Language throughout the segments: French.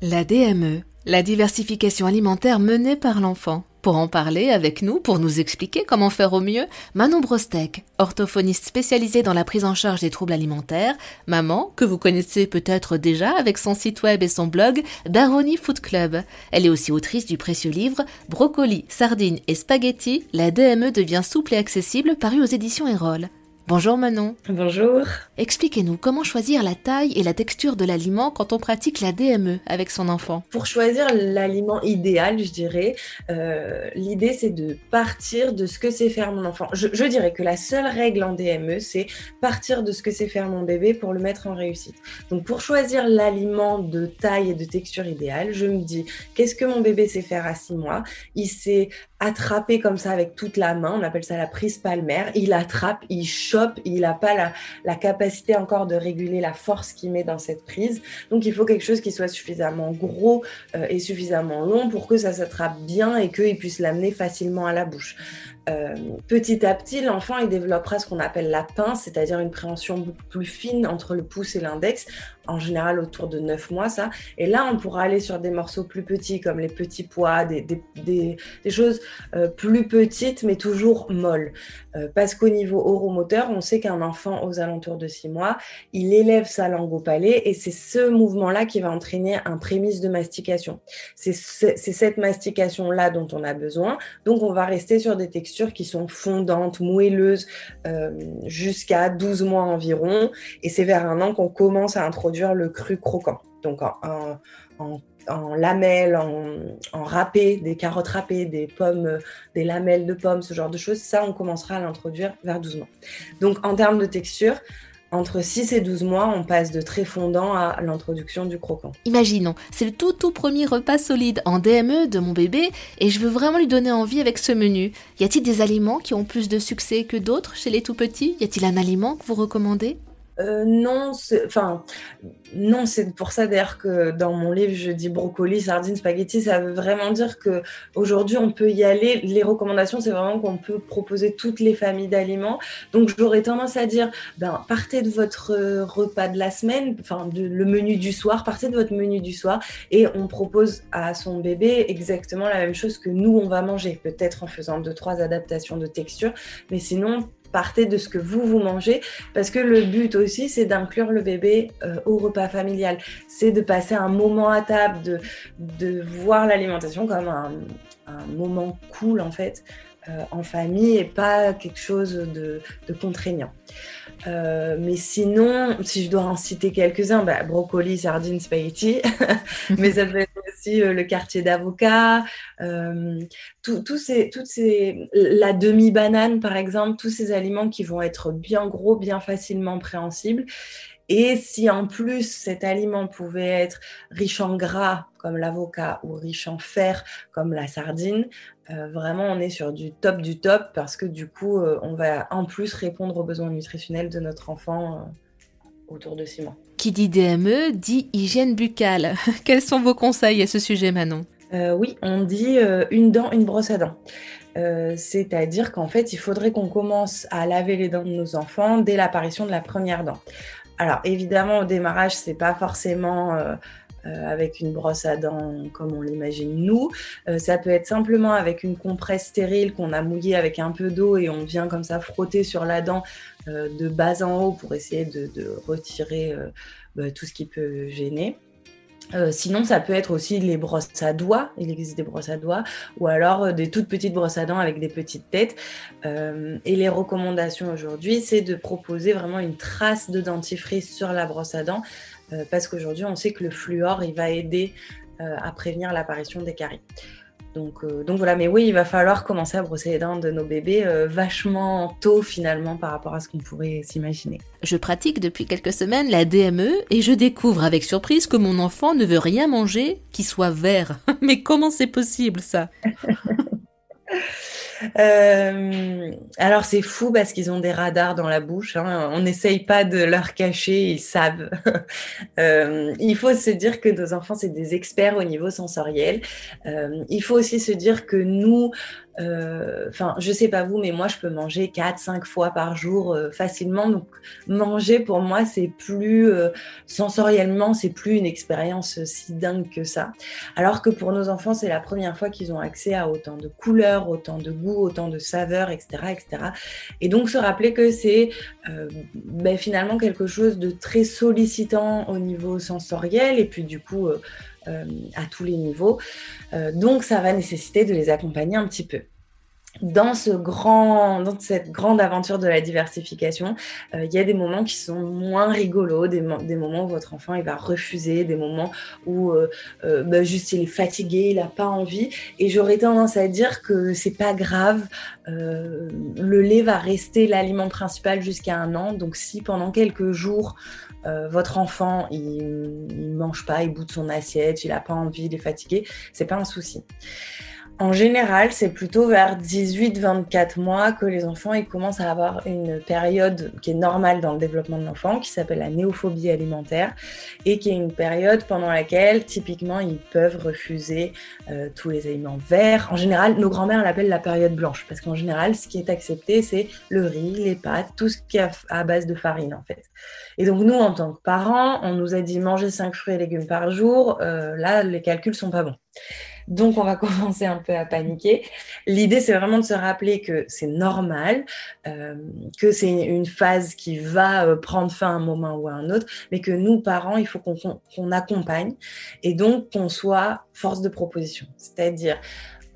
La DME, la diversification alimentaire menée par l'enfant. Pour en parler avec nous, pour nous expliquer comment faire au mieux, Manon Brostek, orthophoniste spécialisée dans la prise en charge des troubles alimentaires, maman que vous connaissez peut-être déjà avec son site web et son blog Daroni Food Club. Elle est aussi autrice du précieux livre Brocoli, sardines et spaghettis, la DME devient souple et accessible paru aux éditions Erol. Bonjour Manon. Bonjour. Expliquez-nous comment choisir la taille et la texture de l'aliment quand on pratique la DME avec son enfant. Pour choisir l'aliment idéal, je dirais, euh, l'idée c'est de partir de ce que sait faire mon enfant. Je, je dirais que la seule règle en DME, c'est partir de ce que sait faire mon bébé pour le mettre en réussite. Donc pour choisir l'aliment de taille et de texture idéale, je me dis qu'est-ce que mon bébé sait faire à 6 mois? Il sait attraper comme ça avec toute la main, on appelle ça la prise palmaire. Il attrape, il il n'a pas la, la, capacité encore de réguler la force qu'il met dans cette prise. Donc il faut quelque chose qui soit suffisamment gros euh, et suffisamment long pour que ça s'attrape bien et qu'il puisse l'amener facilement à la bouche. Euh, petit à petit, l'enfant il développera ce qu'on appelle la pince, c'est-à-dire une préhension beaucoup plus fine entre le pouce et l'index, en général autour de 9 mois ça. Et là, on pourra aller sur des morceaux plus petits comme les petits pois, des, choses euh, plus petites mais toujours molles. Euh, parce qu'au niveau oromoteur, on sait qu'un enfant aux alentours de 6 mois, il élève sa langue au palais et c'est ce mouvement-là qui va entraîner un prémisse de mastication. C'est cette mastication-là dont on a besoin. Donc, on va rester sur des textures qui sont fondantes, moelleuses, euh, jusqu'à 12 mois environ. Et c'est vers un an qu'on commence à introduire le cru croquant. Donc en, lamelles, en, râpé, des carottes râpées, des pommes, des lamelles de pommes, ce genre de choses. Ça, on commencera à l'introduire vers 12 mois. Donc en termes de texture, entre 6 et 12 mois, on passe de très fondant à l'introduction du croquant. Imaginons, c'est le tout tout premier repas solide en DME de mon bébé et je veux vraiment lui donner envie avec ce menu. Y a-t-il des aliments qui ont plus de succès que d'autres chez les tout petits? Y a-t-il un aliment que vous recommandez? Euh, non, enfin, non, c'est pour ça d'ailleurs que dans mon livre, je dis brocoli, sardines, spaghetti. Ça veut vraiment dire que aujourd'hui, on peut y aller. Les recommandations, c'est vraiment qu'on peut proposer toutes les familles d'aliments. Donc, j'aurais tendance à dire, ben, partez de votre repas de la semaine, enfin, le menu du soir, partez de votre menu du soir et on propose à son bébé exactement la même chose que nous, on va manger. Peut-être en faisant deux, trois adaptations de texture, mais sinon, partez de ce que vous vous mangez parce que le but aussi c'est d'inclure le bébé euh, au repas familial. C'est de passer un moment à table de, de voir l'alimentation comme un, moment cool en fait euh, en famille et pas quelque chose de, de contraignant. Euh, mais sinon, si je dois en citer quelques-uns, bah, brocoli, sardines, spaghetti, mais ça peut être euh, le quartier d'avocat, euh, tout, ces, toutes ces, la demi-banane par exemple, tous ces aliments qui vont être bien gros, bien facilement préhensibles. Et si en plus cet aliment pouvait être riche en gras comme l'avocat ou riche en fer comme la sardine, euh, vraiment on est sur du top du top parce que du coup on va en plus répondre aux besoins nutritionnels de notre enfant autour de 6 mois. Qui dit DME dit hygiène buccale. Quels sont vos conseils à ce sujet Manon? Oui, on dit une dent, une brosse à dents. C'est-à-dire qu'en fait, il faudrait qu'on commence à laver les dents de nos enfants dès l'apparition de la première dent. Alors évidemment, au démarrage, c'est pas forcément euh, euh, avec une brosse à dents comme on l'imagine nous. Euh, ça peut être simplement avec une compresse stérile qu'on a mouillée avec un peu d'eau et on vient comme ça frotter sur la dent de bas en haut pour essayer de, retirer bah, tout ce qui peut gêner. Euh, sinon, ça peut être aussi les brosses à doigts. Il existe des brosses à doigts, ou alors euh, des toutes petites brosses à dents avec des petites têtes. Euh, et les recommandations aujourd'hui, c'est de proposer vraiment une trace de dentifrice sur la brosse à dents, parce qu'aujourd'hui, on sait que le fluor, il va aider à prévenir l'apparition des caries. Euh, donc, voilà, mais oui, il va falloir commencer à brosser les dents de nos bébés euh, vachement tôt finalement par rapport à ce qu'on pourrait s'imaginer. Je pratique depuis quelques semaines la DME et je découvre avec surprise que mon enfant ne veut rien manger qui soit vert. mais comment c'est possible ça? Euh, alors c'est fou parce qu'ils ont des radars dans la bouche. Hein. On n'essaye pas de leur cacher, ils savent. euh, il faut se dire que nos enfants c'est des experts au niveau sensoriel. Euh, il faut aussi se dire que nous, enfin, je sais pas vous, mais moi, je peux manger 4, 5 fois par jour euh, facilement. Donc, manger, pour moi, c'est plus, euh, sensoriellement, c'est plus une expérience si dingue que ça. Alors que pour nos enfants, c'est la première fois qu'ils ont accès à autant de couleurs, autant de goûts, autant de saveurs, etc. etc. Et donc, se rappeler que c'est ben, finalement quelque chose de très sollicitant au niveau sensoriel et puis du coup à tous les niveaux. donc, ça va nécessiter de les accompagner un petit peu dans, ce grand, dans cette grande aventure de la diversification, euh, il y a des moments qui sont moins rigolos, des, moments où votre enfant il va refuser, des moments où euh, euh, bah, juste il est fatigué, il n'a pas envie. Et j'aurais tendance à dire que c'est pas grave. le lait va rester l'aliment principal jusqu'à un an. Donc si pendant quelques jours votre enfant il, il mange pas, il bout de son assiette, il n'a pas envie, il est fatigué, c'est pas un souci. En général, c'est plutôt vers 18-24 mois que les enfants commencent à avoir une période qui est normale dans le développement de l'enfant, qui s'appelle la néophobie alimentaire, et qui est une période pendant laquelle typiquement ils peuvent refuser euh, tous les aliments verts. En général, nos grands-mères l'appellent la période blanche, parce qu'en général, ce qui est accepté, c'est le riz, les pâtes, tout ce qui est à base de farine en fait. Et donc nous, en tant que parents, on nous a dit manger 5 fruits et légumes par jour. Euh, là, les calculs sont pas bons. Donc, on va commencer un peu à paniquer. L'idée, c'est vraiment de se rappeler que c'est normal, euh, que c'est une phase qui va euh, prendre fin à un moment ou à un autre, mais que nous, parents, il faut qu'on accompagne et donc qu'on soit force de proposition. C'est-à-dire,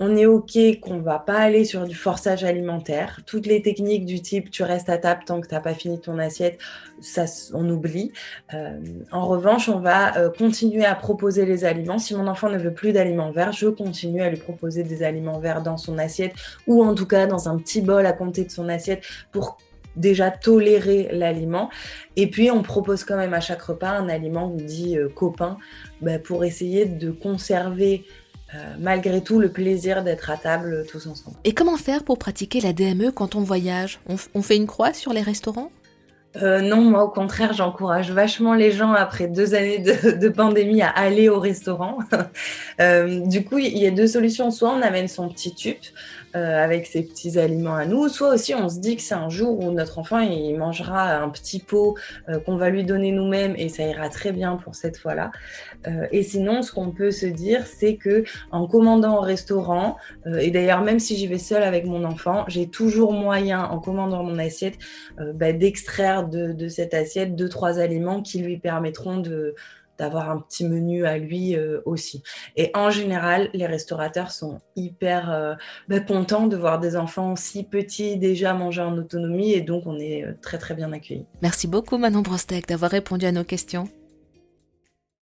on est OK qu'on va pas aller sur du forçage alimentaire. Toutes les techniques du type tu restes à table tant que tu n'as pas fini ton assiette, ça, on oublie. Euh, en revanche, on va euh, continuer à proposer les aliments. Si mon enfant ne veut plus d'aliments verts, je continue à lui proposer des aliments verts dans son assiette ou en tout cas dans un petit bol à côté de son assiette pour déjà tolérer l'aliment. Et puis, on propose quand même à chaque repas un aliment, on dit euh, copain, bah, pour essayer de conserver euh, malgré tout le plaisir d'être à table tous ensemble. Et comment faire pour pratiquer la DME quand on voyage? On, fait une croix sur les restaurants? Euh, non, moi au contraire, j'encourage vachement les gens après deux années de, pandémie à aller au restaurant. Euh, du coup, il y a deux solutions. Soit on amène son petit tube, euh, avec ses petits aliments à nous, soit aussi on se dit que c'est un jour où notre enfant il mangera un petit pot euh, qu'on va lui donner nous-mêmes et ça ira très bien pour cette fois-là. Euh, et sinon, ce qu'on peut se dire, c'est que en commandant au restaurant, et d'ailleurs même si j'y vais seule avec mon enfant, j'ai toujours moyen en commandant mon assiette bah, d'extraire de, de cette assiette deux trois aliments qui lui permettront de d'avoir un petit menu à lui euh, aussi. Et en général, les restaurateurs sont hyper euh, bah, contents de voir des enfants si petits déjà manger en autonomie et donc on est euh, très très bien accueillis. Merci beaucoup Manon Brostek d'avoir répondu à nos questions.